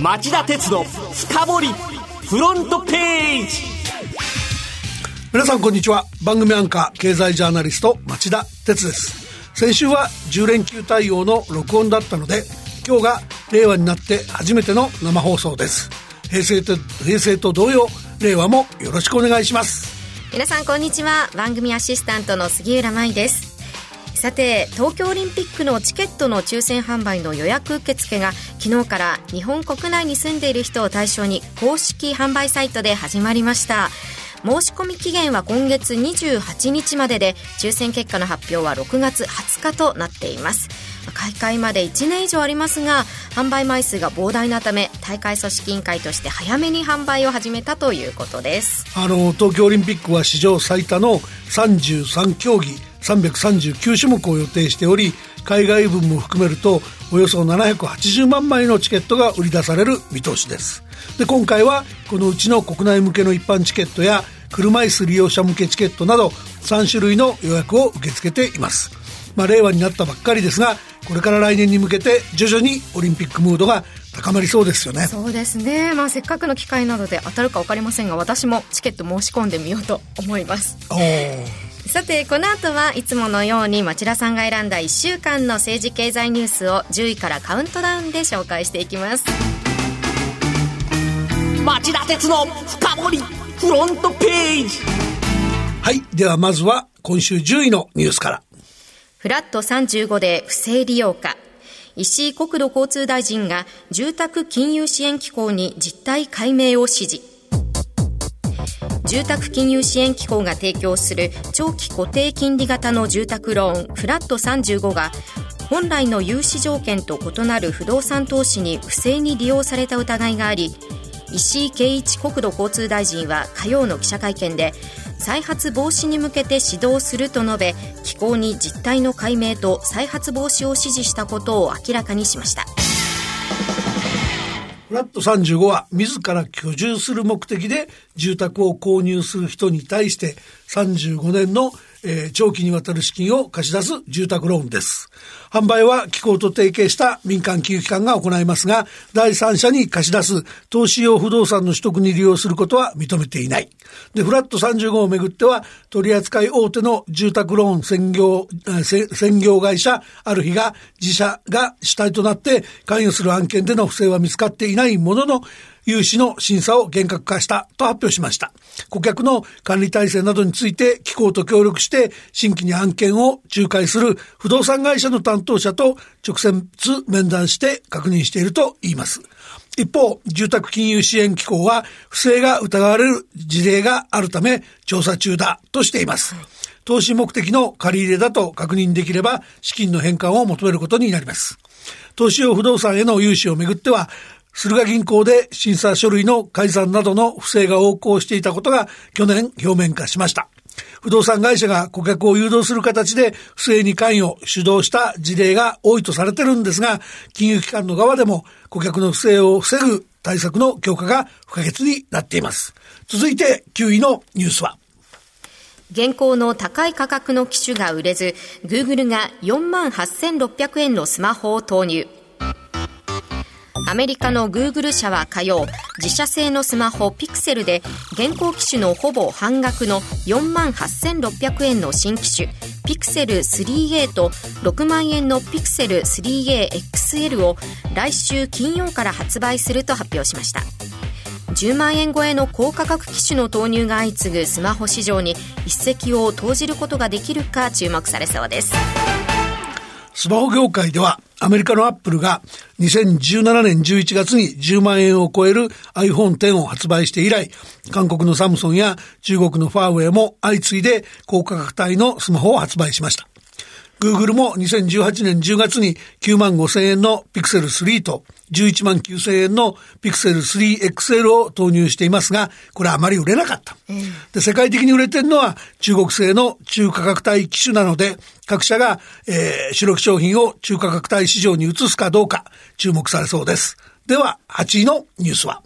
町田鉄の深掘りフロントページ。皆さんこんにちは。番組アンカー経済ジャーナリスト町田鉄です。先週は10連休対応の録音だったので今日が令和になって初めての生放送です。平成と平成と同様令和もよろしくお願いします。皆さんこんにちは。番組アシスタントの杉浦舞ですさて東京オリンピックのチケットの抽選販売の予約受付が昨日から日本国内に住んでいる人を対象に公式販売サイトで始まりました。申し込み期限は今月28日までで抽選結果の発表は6月20日となっています。開会まで1年以上ありますが販売枚数が膨大なため大会組織委員会として早めに販売を始めたということです。あの東京オリンピックは史上最多の33競技。339種目を予定しており海外分も含めるとおよそ780万枚のチケットが売り出される見通しです。で今回はこのうちの国内向けの一般チケットや車椅子利用者向けチケットなど3種類の予約を受け付けています。まあ、令和になったばっかりですがこれから来年に向けて徐々にオリンピックムードが高まりそうですよね。そうですね、まあ、せっかくの機会などで当たるか分かりませんが私もチケット申し込んでみようと思いますさてこの後はいつものように町田さんが選んだ1週間の政治経済ニュースを10位からカウントダウンで紹介していきます。町田鉄の深掘りフロントページ。はいではまずは今週10位のニュースから。フラット35で不正利用か石井国土交通大臣が住宅金融支援機構に実態解明を指示住宅金融支援機構が提供する長期固定金利型の住宅ローンフラット35が本来の融資条件と異なる不動産投資に不正に利用された疑いがあり石井啓一国土交通大臣は火曜の記者会見で再発防止に向けて指導すると述べ機構に実態の解明と再発防止を指示したことを明らかにしました。フラット35は自ら居住する目的で住宅を購入する人に対して35年のえー、長期にわたる資金を貸し出す住宅ローンです。販売は機構と提携した民間金融機関が行いますが、第三者に貸し出す投資用不動産の取得に利用することは認めていない。で、フラット35をめぐっては、取扱い大手の住宅ローン専業、専業会社ある日が自社が主体となって関与する案件での不正は見つかっていないものの、融資の審査を厳格化したと発表しました。顧客の管理体制などについて機構と協力して新規に案件を仲介する不動産会社の担当者と直接面談して確認していると言います。一方、住宅金融支援機構は不正が疑われる事例があるため調査中だとしています。投資目的の借り入れだと確認できれば資金の返還を求めることになります。投資用不動産への融資をめぐっては駿河銀行で審査書類の改ざんなどの不正が横行していたことが去年表面化しました。不動産会社が顧客を誘導する形で不正に関与、主導した事例が多いとされてるんですが、金融機関の側でも顧客の不正を防ぐ対策の強化が不可欠になっています。続いて9位のニュースは現行の高い価格の機種が売れず、Google が4万8600円のスマホを投入。アメリカのグーグル社は火曜自社製のスマホピクセルで現行機種のほぼ半額の4万8600円の新機種ピクセル 3A と6万円のピクセル 3AXL を来週金曜から発売すると発表しました。10万円超えの高価格機種の投入が相次ぐスマホ市場に一石を投じることができるか注目されそうです。スマホ業界ではアメリカのアップルが2017年11月に10万円を超える iPhone X を発売して以来、韓国のサムソンや中国のファーウェイも相次いで高価格帯のスマホを発売しました。Google も2018年10月に9万5千円の Pixel 3と11万9千円の Pixel 3XL を投入していますが、これあまり売れなかった。で世界的に売れてるのは中国製の中価格帯機種なので、各社が、えー、主力商品を中価格帯市場に移すかどうか注目されそうです。では、8位のニュースは？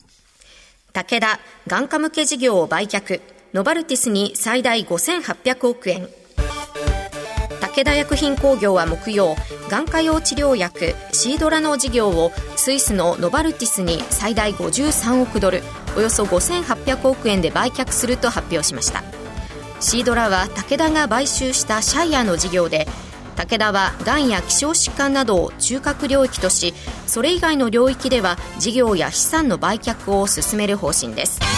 武田、眼科向け事業を売却。ノバルティスに最大5800億円。武田薬品工業は木曜眼科用治療薬シードラの事業をスイスのノバルティスに最大53億ドルおよそ5800億円で売却すると発表しました。シードラは武田が買収したシャイアの事業で武田はがんや希少疾患などを中核領域としそれ以外の領域では事業や資産の売却を進める方針です。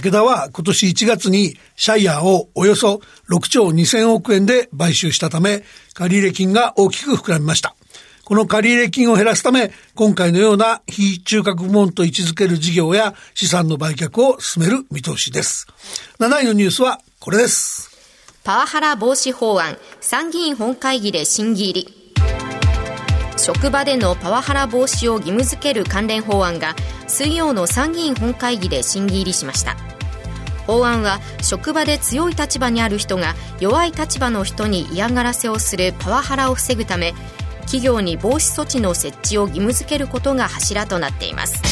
武田は今年1月にシャイヤーをおよそ6兆2000億円で買収したため、借入金が大きく膨らみました。この借入金を減らすため、今回のような非中核部門と位置づける事業や資産の売却を進める見通しです。7位のニュースはこれです。パワハラ防止法案、参議院本会議で審議入り。職場でのパワハラ防止を義務付ける関連法案が水曜の参議院本会議で審議入りしました。法案は職場で強い立場にある人が弱い立場の人に嫌がらせをするパワハラを防ぐため企業に防止措置の設置を義務付けることが柱となっています。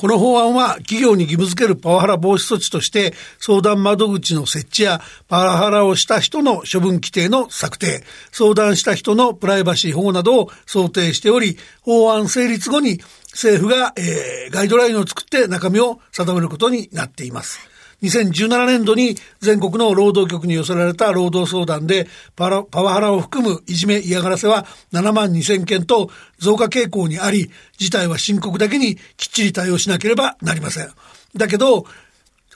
この法案は企業に義務付けるパワハラ防止措置として相談窓口の設置やパワハラをした人の処分規定の策定、相談した人のプライバシー保護などを想定しており、法案成立後に政府が、えー、ガイドラインを作って中身を定めることになっています。2017年度に全国の労働局に寄せられた労働相談でパワハラを含むいじめ嫌がらせは7万2000件と増加傾向にあり、事態は深刻だけにきっちり対応しなければなりません。だけど、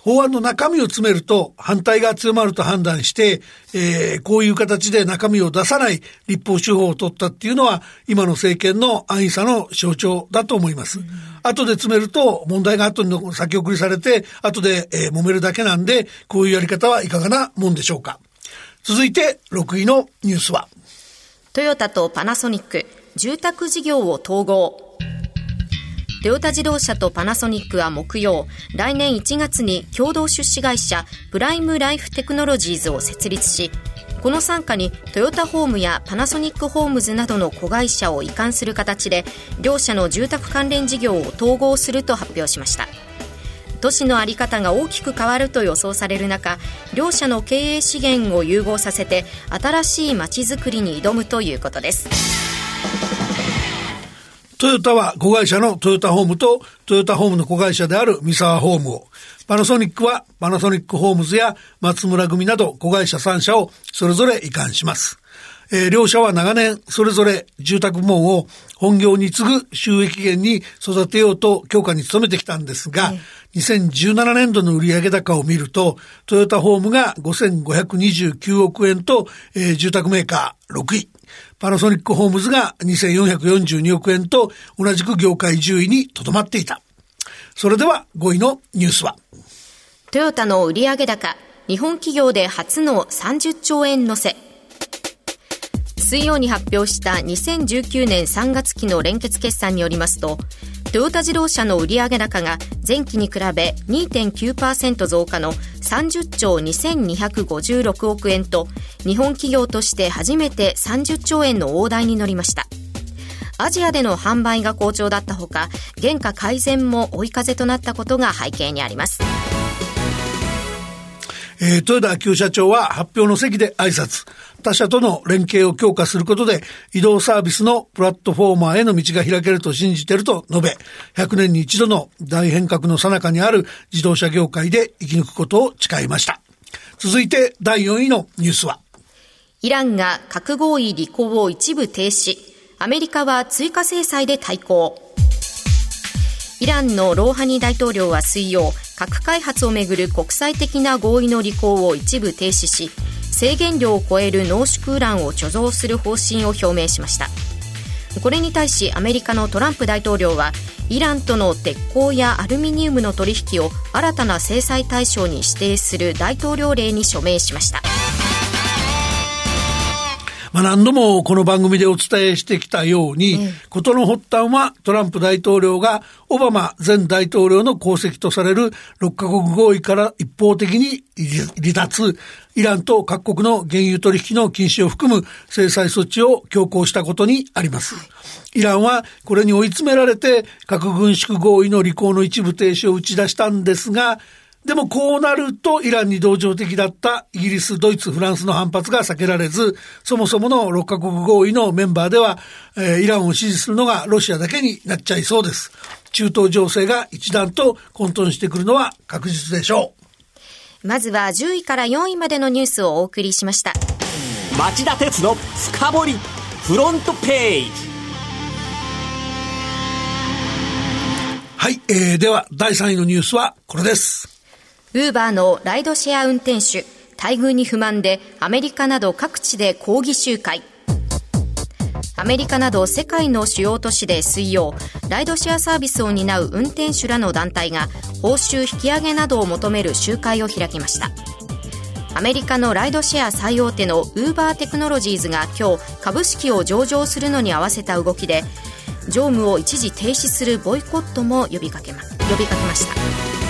法案の中身を詰めると反対が強まると判断して、えー、こういう形で中身を出さない立法手法を取ったっていうのは今の政権の安易さの象徴だと思います。うん、後で詰めると問題が後に先送りされて後で、えー、揉めるだけなんでこういうやり方はいかがなもんでしょうか。続いて6位のニュースはトヨタとパナソニック住宅事業を統合トヨタ自動車とパナソニックは木曜、来年1月に共同出資会社プライムライフテクノロジーズを設立し、この傘下にトヨタホームやパナソニックホームズなどの子会社を移管する形で、両社の住宅関連事業を統合すると発表しました。都市の在り方が大きく変わると予想される中両社の経営資源を融合させて新しいまちづくりに挑むということですトヨタは子会社のトヨタホームとトヨタホームの子会社である三沢ホームを、パナソニックはパナソニックホームズや松村組など子会社3社をそれぞれ移管します。えー、両社は長年それぞれ住宅部門を本業に次ぐ収益源に育てようと強化に努めてきたんですが、2017年度の売上高を見ると、トヨタホームが5529億円と、えー、住宅メーカー6位。パナソニックホームズが2442億円と同じく業界10位にとどまっていた。それでは5位のニュースは。トヨタの売上高、日本企業で初の30兆円乗せ。水曜に発表した2019年3月期の連結決算によりますと、トヨタ自動車の売上高が前期に比べ2.9%増加の30兆2256億円と日本企業として初めて30兆円の大台に乗りました。アジアでの販売が好調だったほか、原価改善も追い風となったことが背景にあります。えー、豊田昭夫社長は発表の席で挨拶。他社との連携を強化することで、移動サービスのプラットフォーマーへの道が開けると信じていると述べ、100年に一度の大変革の最中にある自動車業界で生き抜くことを誓いました。続いて第4位のニュースは、イランが核合意履行を一部停止。アメリカは追加制裁で対抗。イランのローハニ大統領は水曜、核開発をめぐる国際的な合意の履行を一部停止し、制限量を超える濃縮ウランを貯蔵する方針を表明しました。これに対しアメリカのトランプ大統領はイランとの鉄鋼やアルミニウムの取引を新たな制裁対象に指定する大統領令に署名しました。まあ、何度もこの番組でお伝えしてきたように、事の発端はトランプ大統領がオバマ前大統領の功績とされる6カ国合意から一方的に離脱、イランと各国の原油取引の禁止を含む制裁措置を強行したことにあります。イランはこれに追い詰められて核軍縮合意の履行の一部停止を打ち出したんですが、でもこうなるとイランに同情的だったイギリス、ドイツ、フランスの反発が避けられず、そもそもの6カ国合意のメンバーでは、えー、イランを支持するのがロシアだけになっちゃいそうです。中東情勢が一段と混沌してくるのは確実でしょう。まずは10位から4位までのニュースをお送りしました。町田鉄の深掘りフロントページはい、えー、では第3位のニュースはこれです。ウーバーのライドシェア運転手、待遇に不満でアメリカなど各地で抗議集会。アメリカなど世界の主要都市で水曜、ライドシェアサービスを担う運転手らの団体が報酬引き上げなどを求める集会を開きました。アメリカのライドシェア最大手のウーバーテクノロジーズが今日株式を上場するのに合わせた動きで乗務を一時停止するボイコットも呼びかけま呼びかけました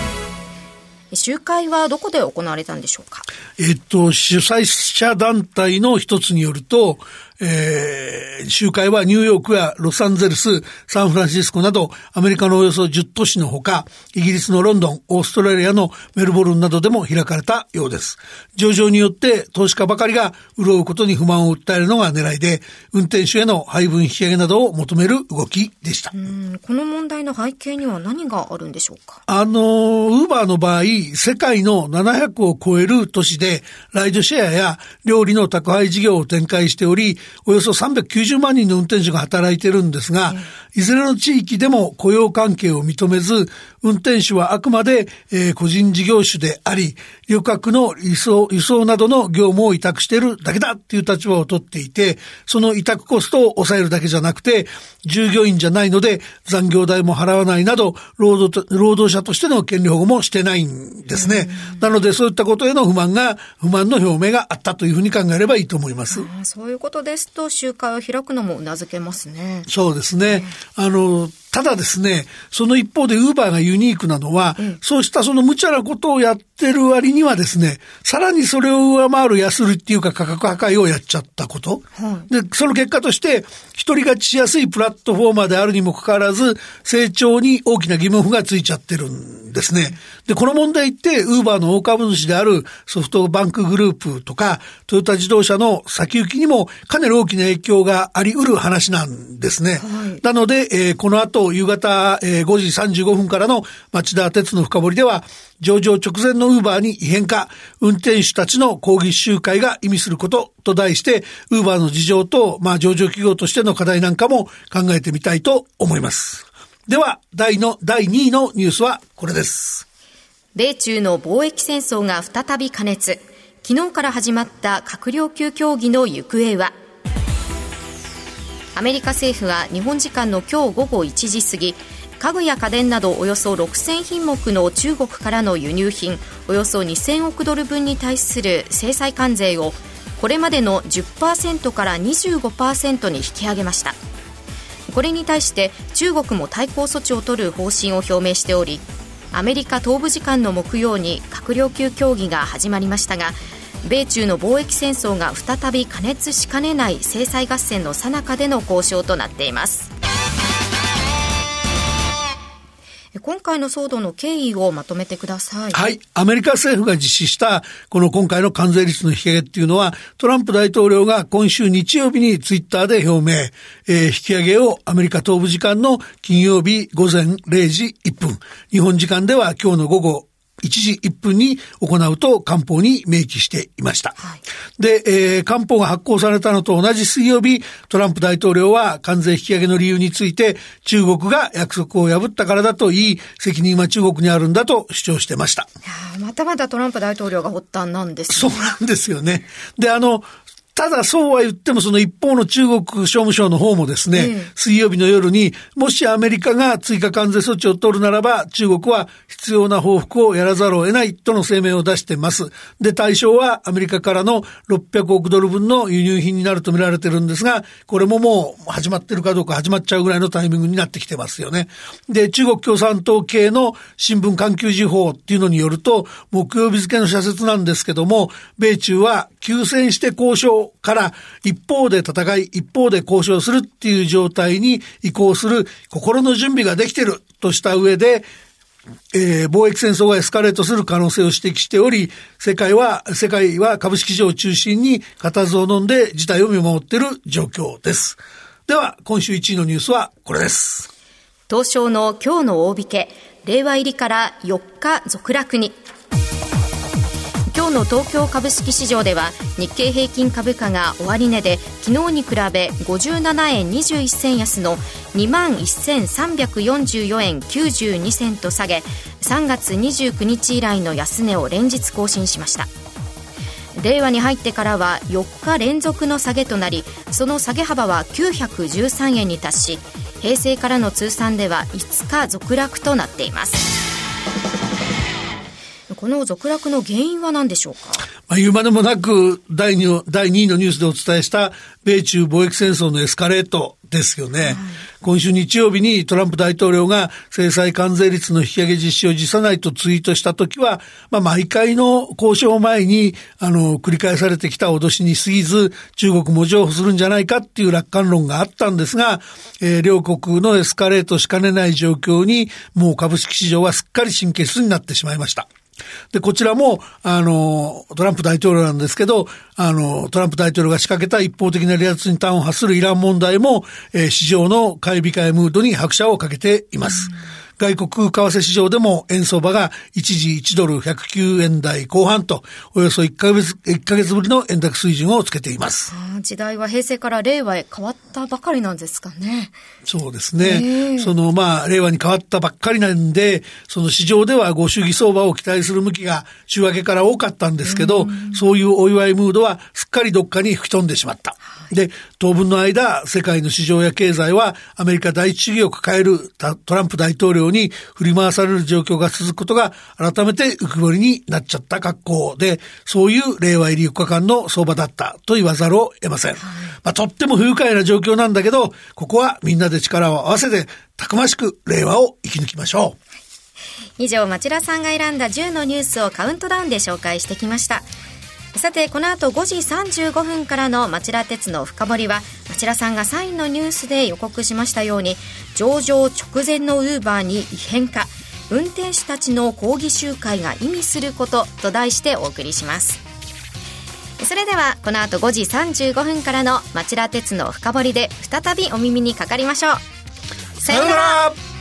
集会はどこで行われたんでしょうか？えっと、主催者団体の一つによると、えー、集会はニューヨークやロサンゼルス、サンフランシスコなどアメリカのおよそ10都市のほか、イギリスのロンドン、オーストラリアのメルボルンなどでも開かれたようです。上場によって投資家ばかりが潤うことに不満を訴えるのが狙いで、運転手への配分引き上げなどを求める動きでした。この問題の背景には何があるんでしょうか？あの、ウーバーの場合、世界の700を超える都市で、ライドシェアや料理の宅配事業を展開しており、およそ390万人の運転手が働いてるんですが、いずれの地域でも雇用関係を認めず、運転手はあくまで、えー、個人事業主であり、旅客の輸送、輸送などの業務を委託しているだけだっていう立場を取っていて、その委託コストを抑えるだけじゃなくて、従業員じゃないので残業代も払わないなど、労働労働者としての権利保護もしてないんですね。なのでそういったことへの不満が、不満の表明があったというふうに考えればいいと思います。そういうことですと、集会を開くのも頷けますね。そうですね。あの、ただですね、その一方でウーバーがユニークなのは、うん、そうしたその無茶なことをやってる割にはですね、さらにそれを上回る安売りっていうか価格破壊をやっちゃったこと。はい、で、その結果として、一人勝ちしやすいプラットフォーマーであるにもかかわらず、成長に大きな疑問符がついちゃってるんですね。で、この問題って、ウーバーの大株主であるソフトバンクグループとか、トヨタ自動車の先行きにもかなり大きな影響があり得る話なんですね。はい、なので、えー、この後、夕方、えー、5時35分からの町田鉄の深掘りでは、上場直前のウーバーに異変か、運転手たちの抗議集会が意味することと題して、ウーバーの事情と、まあ、上場企業としての課題なんかも考えてみたいと思います。では、第の、第2位のニュースはこれです。米中の貿易戦争が再び加熱。昨日から始まった閣僚級協議の行方は？アメリカ政府は日本時間の今日午後1時過ぎ家具や家電などおよそ6000品目の中国からの輸入品およそ2000億ドル分に対する制裁関税をこれまでの10%から25%に引き上げました。これに対して中国も対抗措置を取る方針を表明しておりアメリカ東部時間の木曜に閣僚級協議が始まりましたが米中の貿易戦争が再び加熱しかねない制裁合戦の最中での交渉となっています今回の騒動の経緯をまとめてください。はい。アメリカ政府が実施した、この今回の関税率の引き上げっていうのは、トランプ大統領が今週日曜日にツイッターで表明、えー、引き上げをアメリカ東部時間の金曜日午前0時1分、日本時間では今日の午後1時1分に行うと官報に明記していました。はい、で、えー、官報が発行されたのと同じ水曜日、トランプ大統領は関税引き上げの理由について中国が約束を破ったからだと言い、責任は中国にあるんだと主張してました。またまたトランプ大統領が発端なんですね。そうなんですよね。で、あの、ただそうは言ってもその一方の中国商務省の方もですね、うん、水曜日の夜にもしアメリカが追加関税措置を取るならば中国は必要な報復をやらざるを得ないとの声明を出しています。で、対象はアメリカからの600億ドル分の輸入品になると見られてるんですが、これももう始まってるかどうか始まっちゃうぐらいのタイミングになってきてますよね。で、中国共産党系の新聞環球時報っていうのによると、木曜日付の社説なんですけども、米中は休戦して交渉から一方で戦い、一方で交渉するっていう状態に移行する心の準備ができてるとした上で、えー、貿易戦争がエスカレートする可能性を指摘しており、世界は、世界は株式市場を中心に固唾を飲んで事態を見守っている状況です。では、今週1位のニュースはこれです。東証の今日の大引け、令和入りから4日続落に。の東京株式市場では日経平均株価が終値で昨日に比べ57円21銭安の2万1344円92銭と下げ3月29日以来の安値を連日更新しました。令和に入ってからは4日連続の下げとなりその下げ幅は913円に達し平成からの通算では5日続落となっています。この続落の原因は何でしょうか？まあ、言うまでもなく第2、第2位のニュースでお伝えした米中貿易戦争のエスカレートですよね。はい、今週日曜日にトランプ大統領が制裁関税率の引き上げ実施を辞さないとツイートしたときは、まあ、毎回の交渉前に、あの、繰り返されてきた脅しに過ぎず、中国も譲歩するんじゃないかっていう楽観論があったんですが、えー、両国のエスカレートしかねない状況に、もう株式市場はすっかり神経質になってしまいました。で、こちらも、あの、トランプ大統領なんですけど、あの、トランプ大統領が仕掛けた一方的な離脱に端を発するイラン問題も、えー、市場の買い控えムードに拍車をかけています。うん外国為替市場でも円相場が一時1ドル109円台後半と、およそ1ヶ月、1ヶ月ぶりの円高水準をつけています。時代は平成から令和へ変わったばかりなんですかね。そうですね。その、まあ、令和に変わったばっかりなんで、その市場ではご祝儀相場を期待する向きが週明けから多かったんですけど、そういうお祝いムードはすっかりどっかに吹き飛んでしまった。で、当分の間、世界の市場や経済はアメリカ第一主義を抱えるトランプ大統領に振り回される状況が続くことが改めて浮き彫りになっちゃった格好で、そういう令和入り4日間の相場だったと言わざるを得ません。はい、まあ、とっても不愉快な状況なんだけど、ここはみんなで力を合わせて、たくましく令和を生き抜きましょう。以上、町田さんが選んだ10のニュースをカウントダウンで紹介してきました。さてこの後5時35分からの町田鉄の深掘りは町田さんがサインのニュースで予告しましたように上場直前のウーバーに異変か運転手たちの抗議集会が意味することと題してお送りします。それではこの後5時35分からの町田鉄の深掘りで再びお耳にかかりましょう。さようなら。